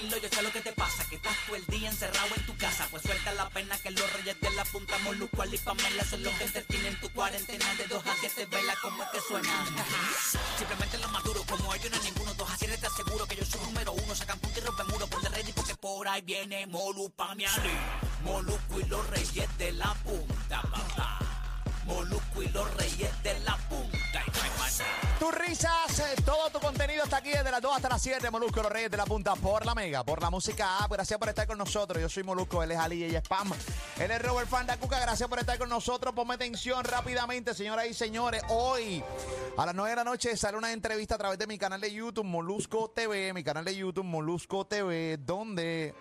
yo sé lo que te pasa. Que estás todo el día encerrado en tu casa. Pues suelta la pena que los reyes de la punta Moluco, y Pamela son los que te tienen tu cuarentena de 2 a 7. Vela como es que suena. Simplemente los maduros, como ellos no hay ninguno. 2 a 7 te aseguro que yo soy número uno. Sacan punta y rompen muro por de ready porque por ahí viene Molu Pamiali. Moluco y los reyes de la punta, papá. Moluco y los reyes de la punta. Tus risas, eh, todo tu contenido está aquí desde las 2 hasta las 7. Molusco, los Reyes de la Punta por la Mega, por la música A. Gracias por estar con nosotros. Yo soy Molusco, él es Ali ella es Pam. Él es Robert Fanda Cuca. Gracias por estar con nosotros. Ponme atención rápidamente, señoras y señores. Hoy, a las 9 de la noche, sale una entrevista a través de mi canal de YouTube, Molusco TV. Mi canal de YouTube, Molusco TV, donde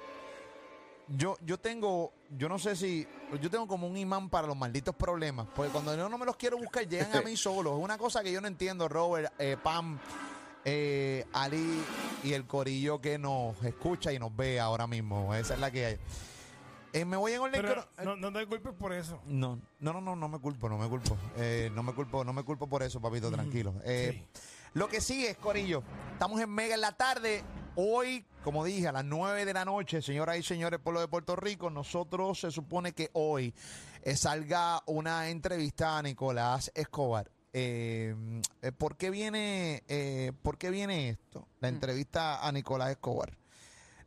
yo, yo tengo, yo no sé si, yo tengo como un imán para los malditos problemas, porque cuando yo no me los quiero buscar, llegan a mí solos. Es una cosa que yo no entiendo, Robert, eh, Pam, eh, Ali y el corillo que nos escucha y nos ve ahora mismo. Esa es la que hay. Eh, me voy en orden. Pero no, no te culpes por eso. no, no, no, no, no me culpo, no me culpo. Eh, no me culpo, no me culpo por eso, papito, tranquilo. Eh, Lo que sí es, Corillo, estamos en Mega en la tarde. Hoy, como dije, a las 9 de la noche, señoras y señores, pueblo de Puerto Rico, nosotros se supone que hoy eh, salga una entrevista a Nicolás Escobar. Eh, eh, ¿por, qué viene, eh, ¿Por qué viene esto? La entrevista a Nicolás Escobar.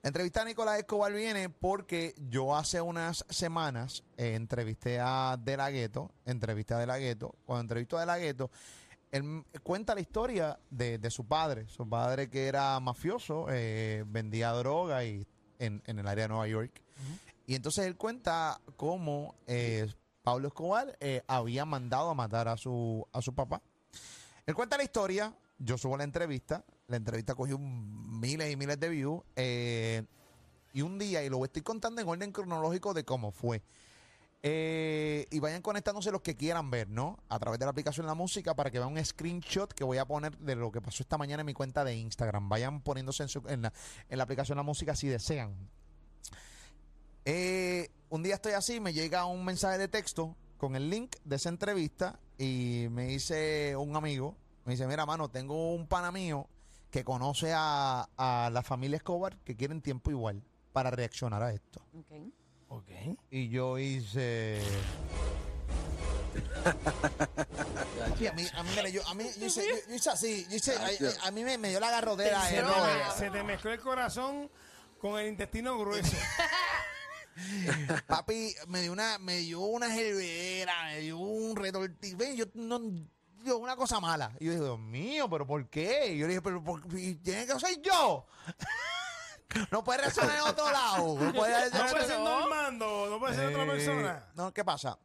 La entrevista a Nicolás Escobar viene porque yo hace unas semanas eh, entrevisté a De La Ghetto, entrevisté a De La Ghetto. Cuando entrevisto a De La Ghetto, él cuenta la historia de, de su padre. Su padre que era mafioso, eh, vendía droga y en, en el área de Nueva York. Y entonces él cuenta cómo eh, Pablo Escobar eh, había mandado a matar a su, a su papá. Él cuenta la historia, yo subo la entrevista, la entrevista cogió miles y miles de views, eh, y un día, y lo estoy contando en orden cronológico de cómo fue. Eh, y vayan conectándose los que quieran ver, ¿no? A través de la aplicación La Música para que vean un screenshot que voy a poner de lo que pasó esta mañana en mi cuenta de Instagram. Vayan poniéndose en, la, en la aplicación La Música si desean. Eh, un día estoy así, me llega un mensaje de texto con el link de esa entrevista y me dice un amigo, me dice, mira, mano, tengo un pana mío que conoce a, a la familia Escobar que quieren tiempo igual para reaccionar a esto. Ok. Ok. Y yo hice... Y a mí, a mí, mira, yo, a mí, yo hice, yo, yo hice así, yo hice, a, a mí me, me dio la garrodera. Se eh, te, Robert. me- se te mezcló el corazón con el intestino grueso. Papi, me dio una, me dio una hervidera, me dio un retortijo. Ven, Yo no, yo, una cosa mala. Y yo dije, Dios mío, ¿pero por qué? Y yo le dije, pero ¿por qué? tiene que ser yo? no puede reaccionar en otro lado. No puede No puede ser Normando, no puede ser otra Eh, persona. No, ¿qué pasa?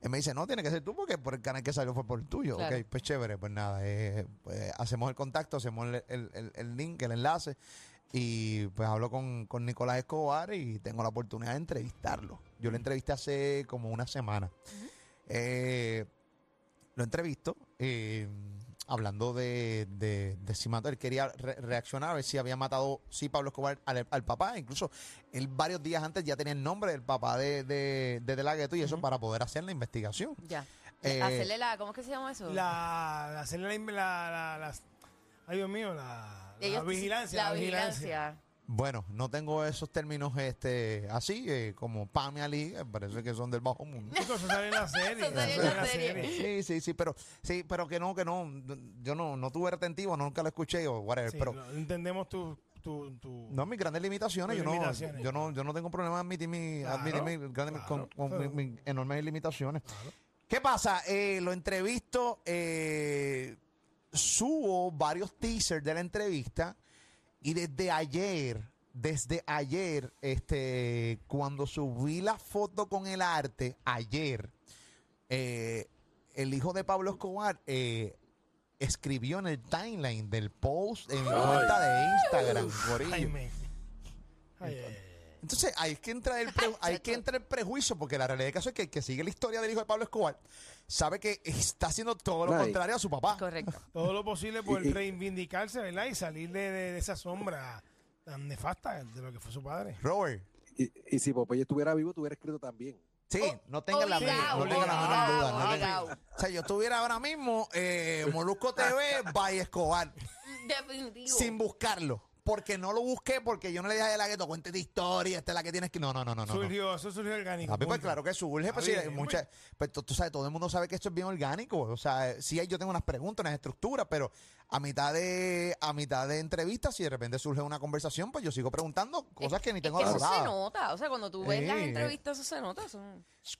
Él me dice, no, tiene que ser tú porque por el canal que salió fue por el tuyo. Claro. Ok, pues chévere, pues nada, eh, pues hacemos el contacto, hacemos el, el- el- el link, el enlace y pues hablo con, con Nicolás Escobar y tengo la oportunidad de entrevistarlo. Yo lo entrevisté hace como una semana. Eh, lo entrevisto eh, hablando de, de, de si mató. Él quería re- reaccionar a ver si había matado, sí, Pablo Escobar al, al papá. Incluso él varios días antes ya tenía el nombre del papá de, de, de, De La Ghetto y eso para poder hacer la investigación. Ya. Eh, Hacerle la, ¿cómo es que se llama eso? La, la, hacerle la, la, la- las- ay Dios mío, la, la vigilancia. La vigilancia. vigilancia. Bueno, no tengo esos términos este así, eh, como Pam y Ali, eh, parece que son del bajo mundo. Eso sale en la serie. Eso sale en la serie. Sí, sí, sí, pero sí, pero que no, que no, yo no, no tuve retentivo, nunca lo escuché o whatever, Sí, pero lo- entendemos tu, tu, tu- no mis grandes limitaciones, Tus yo no, yo no, yo no tengo problema admitir, mi, Claro, admitir mis grandes, claro, con, mis enormes limitaciones. ¿Qué pasa? Eh, lo entrevisto, eh, subo varios teasers de la entrevista y desde ayer, desde ayer, este, cuando subí la foto con el arte, ayer, eh, el hijo de Pablo Escobar eh, escribió en el timeline del post en mi cuenta de Instagram. corillo. Ay, ay, ay. Entonces, hay que entrar el pre- hay que entrar el prejuicio, porque la realidad del caso es que el que sigue la historia del hijo de Pablo Escobar sabe que está haciendo todo lo Right. contrario a su papá. Correcto. Todo lo posible por reivindicarse, ¿verdad? Y salir de, de- de esa sombra tan nefasta de lo que fue su padre. Robert, Y, y si Popeye estuviera vivo, tuviera escrito también. sí, no tenga la, no tenga la menor duda. no tenga- o sea, yo estuviera ahora mismo eh, Molusco TV by Escobar, Definitivo. sin buscarlo. Porque no lo busqué, porque yo no le dije a la gueto, cuéntate historia, esta es la que tienes que. No, no, no, no. no. surgió, eso surgió orgánico. Papi, pues claro que surge, pues, sí, mucha- pues, tú, tú sabes, todo el mundo sabe que esto es bien orgánico. O sea, sí, hay- yo tengo unas preguntas, unas estructuras, pero a mitad de a mitad de entrevistas, si de repente surge una conversación, pues yo sigo preguntando cosas que ni tengo es que eso se nota. O sea, cuando tú ves Sí, las entrevistas, eso se nota.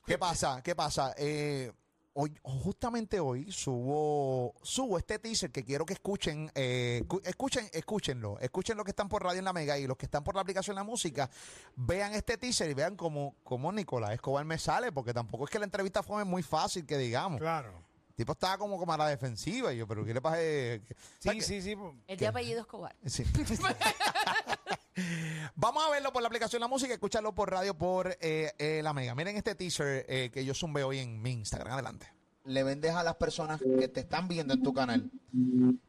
¿Qué pasa? ¿Qué pasa? Eh, hoy, justamente hoy subo, subo este teaser que quiero que escuchen, eh, cu- escuchen, escúchenlo, escuchen los que están por radio en la Mega y los que están por la aplicación La Música, vean este teaser y vean cómo, cómo Nicolás Escobar me sale, porque tampoco es que la entrevista fue muy fácil, que digamos. Claro. El tipo estaba como, como a la defensiva y yo, pero ¿qué le pasa? Sí, ¿sabes sí, sí. Es de apellido Escobar. Sí. Vamos a verlo por la aplicación La Música, escucharlo por radio por eh, eh, la Mega. Miren este teaser eh, que yo zumbé hoy en mi Instagram. Adelante. Le vendes a las personas que te están viendo en tu canal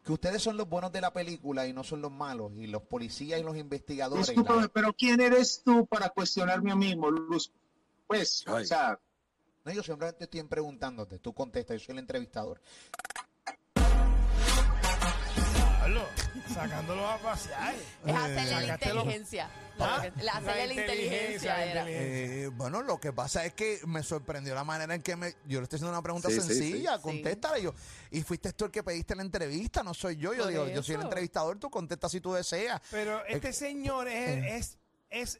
que ustedes son los buenos de la película y no son los malos, y los policías y los investigadores. y la- Discúlpame, pero ¿quién eres tú para cuestionarme a mí, Molusco? Pues, o sea, No, yo simplemente estoy preguntándote. Tú contestas, yo soy el entrevistador. Sacándolo a pasear. Es hacerle la Sácatelo. inteligencia. Ah, La, hacerle la inteligencia la era. inteligencia. Eh, bueno, lo que pasa es que me sorprendió la manera en que me, yo le estoy haciendo una pregunta Sí, sí, sencilla, sí. contéstala. Y yo, y fuiste tú el que pediste la entrevista, no soy yo. Yo Por digo, yo soy el eso. entrevistador, tú contestas si tú deseas. Pero este señor es, es, es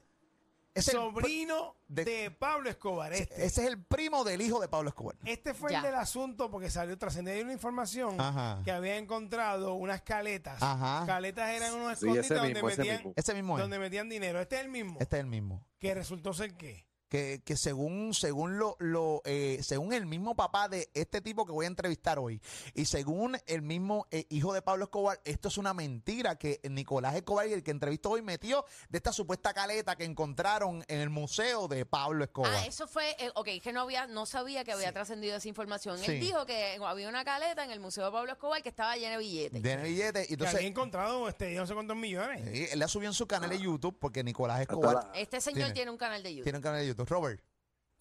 Es sobrino de- de, Pablo Escobar. Este. Ese es el primo del hijo de Pablo Escobar. Este fue Ya. el del asunto porque salió trascendió una información Ajá. que había encontrado unas caletas. Ajá. Caletas eran unos Sí, escondites ese donde, mismo, ese metían, mismo. Ese mismo es. donde metían dinero. Este es el mismo. Este es el mismo. Que resultó ser qué. Que, que según, según lo, lo eh, según el mismo papá de este tipo que voy a entrevistar hoy, y según el mismo eh, hijo de Pablo Escobar, esto es una mentira que Nicolás Escobar, el que entrevistó hoy, metió de esta supuesta caleta que encontraron en el museo de Pablo Escobar. Ah, eso fue, eh, ok, que no había, no sabía que había trascendido esa información. Sí. Él dijo que había una caleta en el Museo de Pablo Escobar que estaba llena de billetes. de billetes. Que entonces, había encontrado este, no sé cuántos millones. sí, él la subió en su canal de YouTube porque Nicolás Escobar Este señor Tiene. tiene, un canal de YouTube. tiene un canal de YouTube. Robert.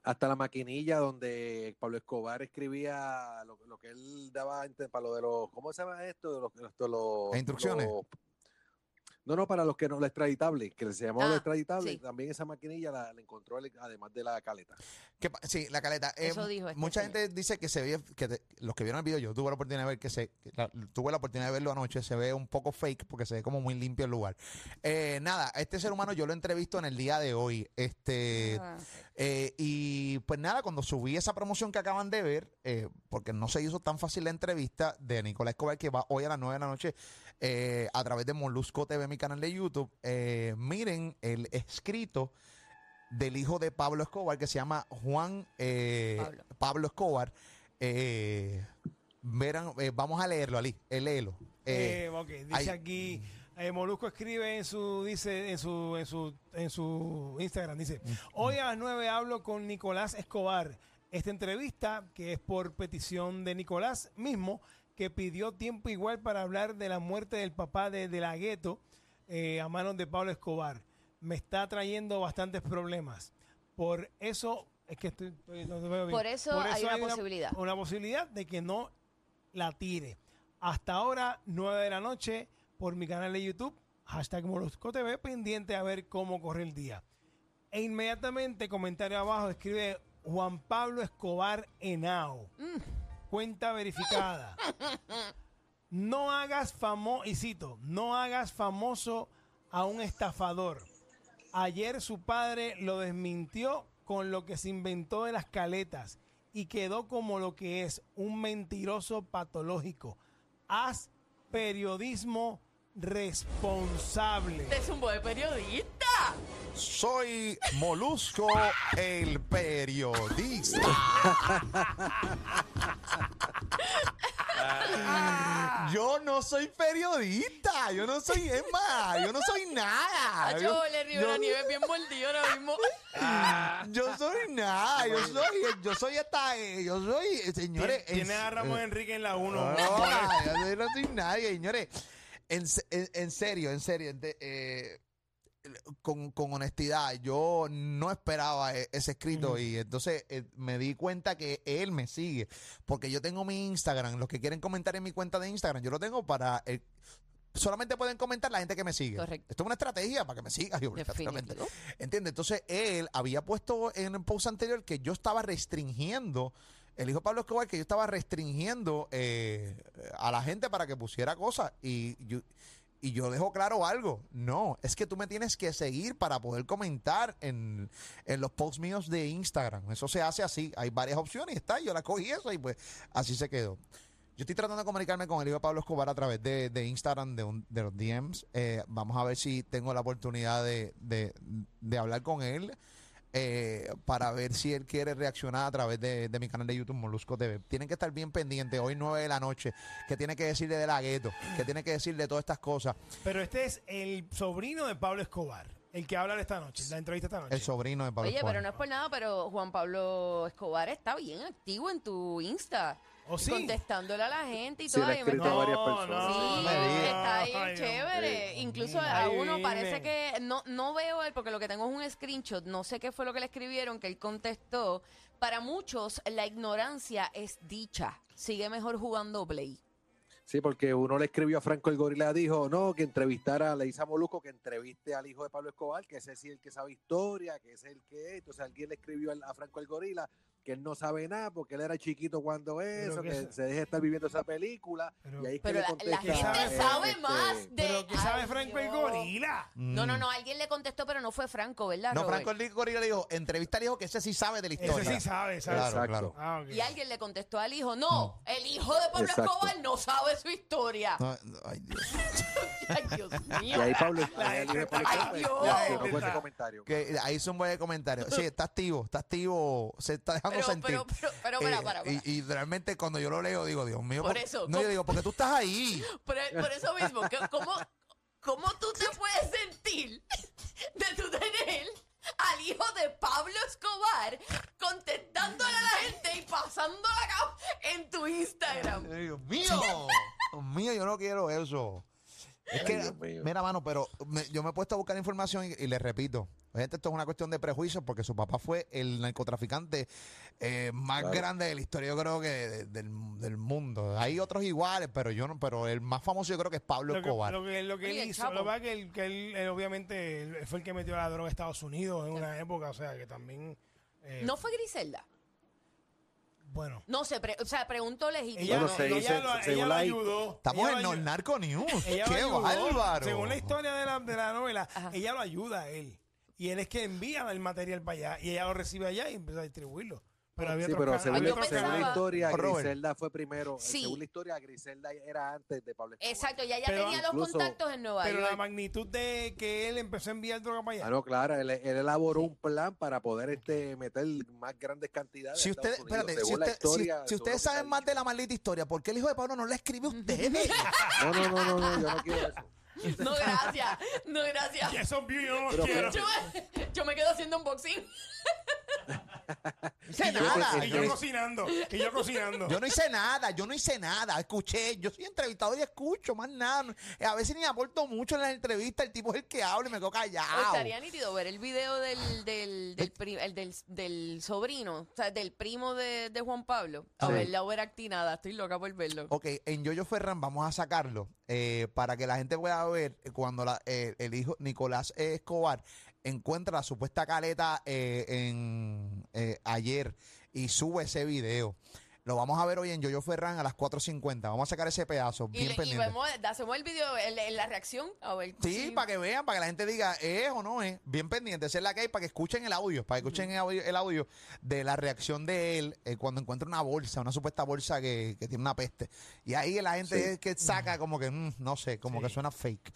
hasta la maquinilla donde Pablo Escobar escribía lo, lo que él daba para lo de los, ¿cómo se llama esto? De los, instrucciones. los- no, no, para los que no, lo extraditable, que se llamaba lo Ah, extraditable, sí. también esa maquinilla la, la encontró él, además de la caleta. ¿Qué pa- sí, la caleta. Eh, Eso dijo este mucha señor. gente dice que se ve, que te- los que vieron el video, yo tuve la oportunidad de ver que se, que la- tuve la oportunidad de verlo anoche, se ve un poco fake porque se ve como muy limpio el lugar. Eh, nada, a este ser humano yo lo entrevisto en el día de hoy. Este, Ah. eh, y pues nada, cuando subí esa promoción que acaban de ver, eh, porque no se hizo tan fácil la entrevista de Nicolás Escobar, que va hoy a las 9 de la noche eh, a través de Molusco TV, mi canal de YouTube, eh, miren el escrito del hijo de Pablo Escobar, que se llama Juan eh, Pablo. Pablo. Escobar. Eh, verán, eh, vamos a leerlo, Ali, eh, léelo. Eh, Eh, ok, dice aquí, eh, Molusco escribe en su, dice, en su, en su, en su Instagram, dice, hoy a las 9 hablo con Nicolás Escobar. Esta entrevista, que es por petición de Nicolás mismo, que pidió tiempo igual para hablar de la muerte del papá de, de la gueto eh, a manos de Pablo Escobar. Me está trayendo bastantes problemas. Por eso, es que estoy, estoy- no te veo bien. Por eso hay una posibilidad. Una posibilidad de que no la tire. Hasta ahora, 9 de la noche, por mi canal de YouTube, hashtag Molusco TV, pendiente a ver cómo corre el día. E inmediatamente, comentario abajo, escribe Juan Pablo Escobar Henao. Cuenta verificada. No hagas famoso, y cito, no hagas famoso a un estafador. Ayer su padre lo desmintió con lo que se inventó de las caletas y quedó como lo que es un mentiroso patológico. Haz periodismo responsable. Es un buen periodista. Soy Molusco, el periodista. Yo no soy periodista, yo no soy Emma, yo no soy nada. Yo, le Rivera yo- Nieves bien mordido ahora mismo. yo soy nada, yo soy, yo soy esta, eh, yo soy, eh, señores. Tiene en- a Ramón Enrique en la 1. No, yo no soy nadie, señores. En, se- en- en serio, en serio, eh, con, con honestidad, yo no esperaba e- ese escrito y entonces eh, me di cuenta que él me sigue, porque yo tengo mi Instagram, los que quieren comentar en mi cuenta de Instagram, yo lo tengo para... el- solamente pueden comentar la gente que me sigue. Correcto. Esto es una estrategia para que me. Definitivo. ¿Entiendes? Entonces, él había puesto en el post anterior que yo estaba restringiendo, el hijo Pablo Escobar, que yo estaba restringiendo eh, a la gente para que pusiera cosas. Y yo, y yo dejo claro algo. No, es que tú me tienes que seguir para poder comentar en, en los posts míos de Instagram. Eso se hace así. Hay varias opciones está. Yo la cogí eso y pues así se quedó. Yo estoy tratando de comunicarme con el hijo Pablo Escobar a través de, de Instagram, de, un- de los DMs. Eh, vamos a ver si tengo la oportunidad de- de hablar con él eh, para ver si él quiere reaccionar a través de, de mi canal de YouTube Molusco TV. Tienen que estar bien pendientes hoy 9 de la noche, que tiene que decirle de la gueto, que tiene que decirle todas estas cosas. Pero este es el sobrino de Pablo Escobar, el que habla esta noche, la entrevista esta noche. El sobrino de Pablo Oye, Escobar. pero no es por nada, pero Juan Pablo Escobar está bien activo en tu Insta. ¿Oh, sí? Contestándole a la gente y Sí, todo. le he Yo me escrito a estoy- varias personas. Sí, no está ahí Ay, chévere. Incluso Ay, a uno dime. parece que no, no veo él, porque lo que tengo es un screenshot, no sé qué fue lo que le escribieron, que él contestó. Para muchos, la ignorancia es dicha. Sigue mejor jugando Play. Sí, porque uno le escribió a Franco el Gorila, dijo, no, que entrevistara, le hizo a Molusco que entreviste al hijo de Pablo Escobar, que ese sí es el que sabe historia, que ese es el que es. Entonces alguien le escribió al- a Franco el Gorila que él no sabe nada porque él era chiquito cuando eso, que que es- se deje estar viviendo esa película. Pero- y ahí es que Pero le la, la contesta, gente eh, sabe este, más de... Pero que sabe Franco el gorila. No, no, no, alguien le contestó, pero no fue Franco, ¿verdad, No, Robert? Franco el Gorila le dijo, entrevista al hijo que ese sí sabe de la Ese historia. sí sabe, sabe. Claro, Exacto. claro. Ah. Y alguien le contestó al hijo, no, el hijo de Pablo Exacto. Escobar no sabe su historia. No, no, ay, Dios. Ay, Dios Y mío. ahí Pablo, ahí Pablo Escobar ese está- comentario. Que ahí hizo un buen comentario. Sí, está activo, está activo, se está dejando Pero, pero, pero, pero, para, Eh, para, para. Y, y realmente cuando yo lo leo digo, Dios mío, Por ¿por- eso, no, yo digo, porque tú estás ahí. Por, por eso mismo, que- ¿cómo, ¿cómo tú te puedes sentir de tú tener al hijo de Pablo Escobar contestándole a la gente y pasando la cama en tu Instagram? Ay, Dios mío, Dios mío, yo no quiero eso. Es que, mira, mano, pero me- yo me he puesto a buscar información y, y le repito, gente, esto es una cuestión de prejuicios porque su papá fue el narcotraficante eh, más Claro. grande de la historia, yo creo que de- del, del mundo. Hay otros iguales, pero yo no, pero el más famoso yo creo que es Pablo Lo que, Escobar. lo que, lo que Oye, él el hizo, Chapo. lo que que él, que él, él obviamente él fue el que metió la droga a Estados Unidos en una época, o sea que también. eh, ¿No fue Griselda? Bueno. No sé, pre- o sea, pregunto legítimo. Ella, Bueno, no- se ella dice- lo, según ella lo la- ayudó. Estamos ella en lo el ayu- Narco News. ella lo ¡Qué ayudó. bárbaro! Según la historia de la, de la novela, Ajá. ella lo ayuda a él. Y él es que envía el material para allá y ella lo recibe allá y empieza a distribuirlo. Pero había Sí, pero según, yo la- según la historia. Griselda fue primero. Sí. Según la historia, Griselda era antes de Pablo Escobar. Exacto, ya ya Pero tenía los incluso- contactos en Nueva Pero la York. magnitud de que él empezó a enviar droga para allá. Ah, no, claro, él, él elaboró un plan para poder este meter más grandes cantidades. Si usted, espérate, si, la usted- historia, ustedes saben más de la maldita historia, ¿por qué el hijo de Pablo no le escribe a ustedes? No, no, no, no, no, yo no quiero eso. No, gracias. No, gracias. Y esos views yo no los Pero- quiero. Yo me, yo me quedo haciendo unboxing. No hice nada. Y Yo, cocinando. Y yo cocinando. yo no hice nada, yo no hice nada. Escuché, yo soy entrevistador y escucho, más nada. A veces ni aporto mucho en las entrevistas. El tipo es el que habla y me quedo callado. estaría nítido ver el video del, del, del, pri- el del, del sobrino, o sea, del primo de, de Juan Pablo. A Sí. ver, la overactinada. Estoy loca por verlo. Ok, en Yoyo Ferran vamos a sacarlo eh, para que la gente pueda ver eh, cuando la- eh, el hijo Nicolás Escobar encuentra la supuesta caleta eh, en eh, ayer y sube ese video. Lo vamos a ver hoy en Yoyo Ferran a las 4.50. Vamos a sacar ese pedazo, Y, bien le- y pendiente. vemos, hacemos el video, el- el- la reacción. A ver. Sí, para que vean, para que la gente diga, ¿es o no es? Bien pendiente, esa es la que hay, para que escuchen el audio, para que escuchen el audio, el audio de la reacción de él eh, cuando encuentra una bolsa, una supuesta bolsa que, que tiene una peste. Y ahí la gente Sí. es que saca como que, mm, no sé, como Sí. que suena fake.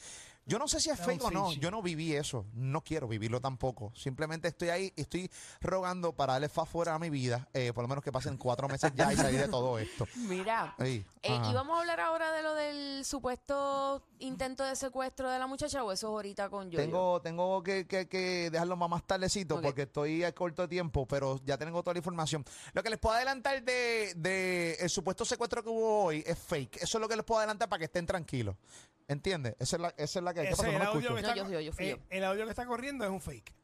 Yo no sé si es fake o no, yo no viví eso, no quiero vivirlo tampoco. Simplemente estoy ahí y estoy rogando para darle fa fuera a mi vida, eh, por lo menos que pasen cuatro meses ya y salir de todo esto. Mira. Eh, y vamos a hablar ahora de lo del supuesto intento de secuestro de la muchacha o eso es ahorita con yo. Tengo, tengo que, que- que dejarlo más, tardecito Ok. porque estoy a corto tiempo, pero ya tengo toda la información. Lo que les puedo adelantar de, de el supuesto secuestro que hubo hoy es fake. Eso es lo que les puedo adelantar para que estén tranquilos. ¿Entiendes? Esa es la, esa es la que hay. ¿Qué Ese, pasó? No el, me audio escucho. que No, está, yo fui yo, yo fui eh, yo. el audio que está corriendo es un fake.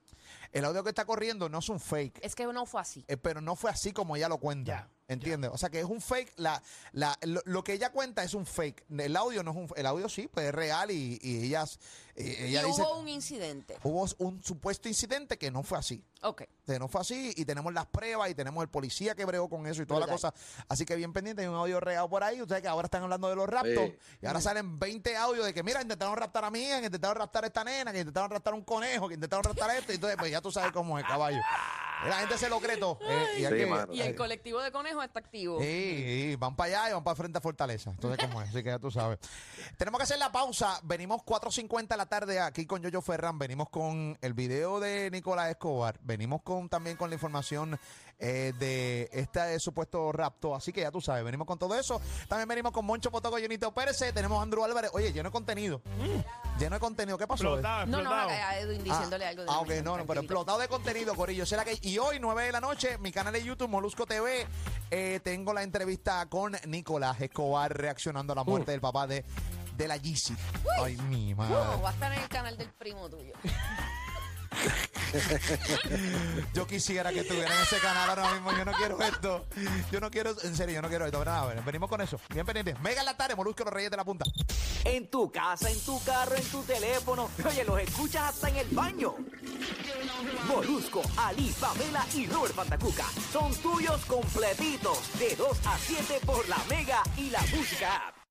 El audio que está corriendo no es un fake, Es que no fue así. eh, pero no fue así como ella lo cuenta. Ya. ¿Entiendes? O sea que es un fake. La, la, lo, lo que ella cuenta es un fake. El audio no es un El audio sí, pues es real y, y ellas, eh, ella y dice. hubo un incidente. Hubo un supuesto incidente que no fue así. Ok. Que no fue así y tenemos las pruebas y tenemos el policía que bregó con eso y toda la cosa. Así que bien pendiente, hay un audio real por ahí. Ustedes que ahora están hablando de los raptos Sí. y ahora salen 20 audios de que, mira, intentaron raptar a mi hija, que intentaron raptar a esta nena, que intentaron raptar un conejo, que intentaron raptar esto. Y entonces, pues ya tú sabes cómo es, caballo. Y la gente se lo cree todo. eh, y Sí, que-. Y el colectivo de conejos está activo. Sí, sí, van para allá y van para frente a Fortaleza. Entonces, ¿cómo es? Así que ya tú sabes. Tenemos que hacer la pausa. Venimos 4.50 de la tarde aquí con Yoyo Ferran. Venimos con el video de Nicolás Escobar. Venimos con también con la información eh, de este supuesto rapto. Así que ya tú sabes, venimos con todo eso. También venimos con Moncho Potoco, Jonito Pérez. Tenemos a Andrew Álvarez. Oye, lleno de contenido. Lleno de contenido. ¿Qué pasó? Explotado, No, no, explotado. a a Edwin diciéndole Ah, algo de Ah, ok, no, no, pero explotado de contenido, Corillo. Será que, y hoy, 9 de la noche, mi canal de YouTube, Molusco TV, eh, tengo la entrevista con Nicolás Escobar reaccionando a la muerte del papá de, de la Yeezy. Ay, mi madre. No, va a estar en el canal del primo tuyo. Yo quisiera que estuviera en ese canal ahora mismo. Yo no quiero esto. Yo no quiero, en serio, yo no quiero esto. Nada, venimos con eso. Bien pendientes. Mega la tarde, Molusco, los Reyes de la Punta. En tu casa, en tu carro, en tu teléfono. Oye, los escuchas hasta en el baño. Molusco, Ali, Pamela y Robert Fantacuca son tuyos completitos. De 2 a 7 por la Mega y la Música App.